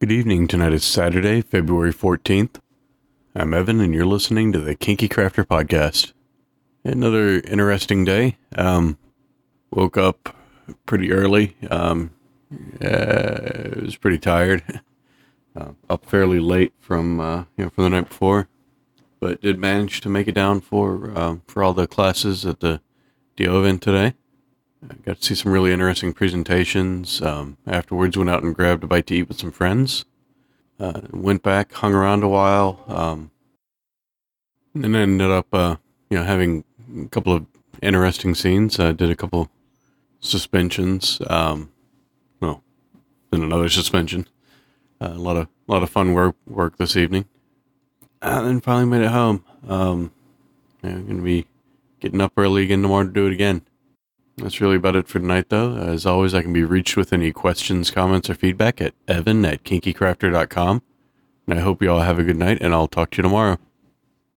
Good evening. Tonight is Saturday, February 14th. I'm Evan, and you're listening to the Kinky Crafter Podcast. Another interesting day. Um, woke up pretty early. Um, uh, was pretty tired. Uh, up fairly late from uh, you know from the night before, but did manage to make it down for um, for all the classes at the DO event today. I got to see some really interesting presentations. Um, afterwards, went out and grabbed a bite to eat with some friends. Uh, went back, hung around a while, um, and ended up, uh, you know, having a couple of interesting scenes. I did a couple suspensions. Um, well, then another suspension. Uh, a lot of a lot of fun work work this evening, and then finally made it home. Um, yeah, I'm gonna be getting up early again tomorrow to do it again. That's really about it for tonight, though. As always, I can be reached with any questions, comments, or feedback at evan at kinkycrafter.com. And I hope you all have a good night, and I'll talk to you tomorrow.